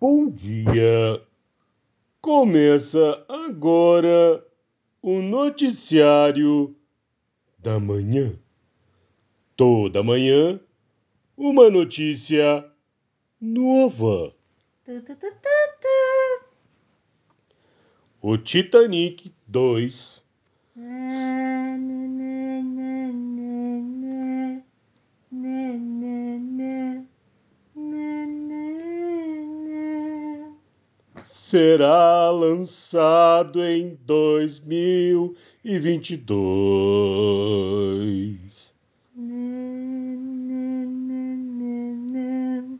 Bom dia. Começa agora o noticiário da manhã. Toda manhã, uma notícia nova. Tu, tu, tu. O Titanic 2 Ah, será lançado em 2022 Na, na, na, na, na.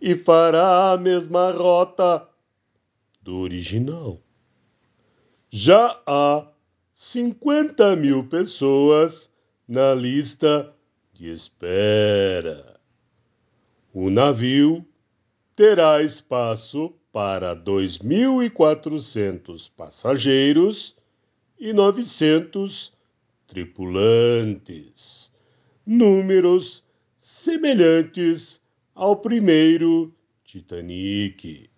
e fará a mesma rota do original. Já há 50 mil pessoas na lista de espera. O navio terá espaço para 2.400 passageiros e 900 tripulantes. Números semelhantes ao primeiro Titanic.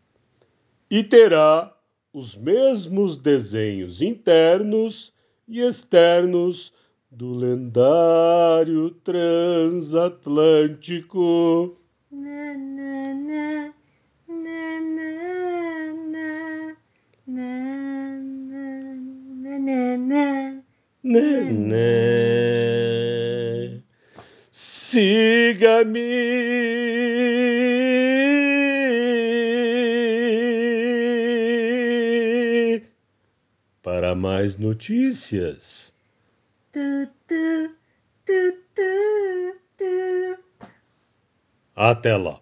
E terá os mesmos desenhos internos e externos do lendário transatlântico. Na, na, na. Na. Nené. Siga-me para mais notícias. Tu, tu, tu. Até lá.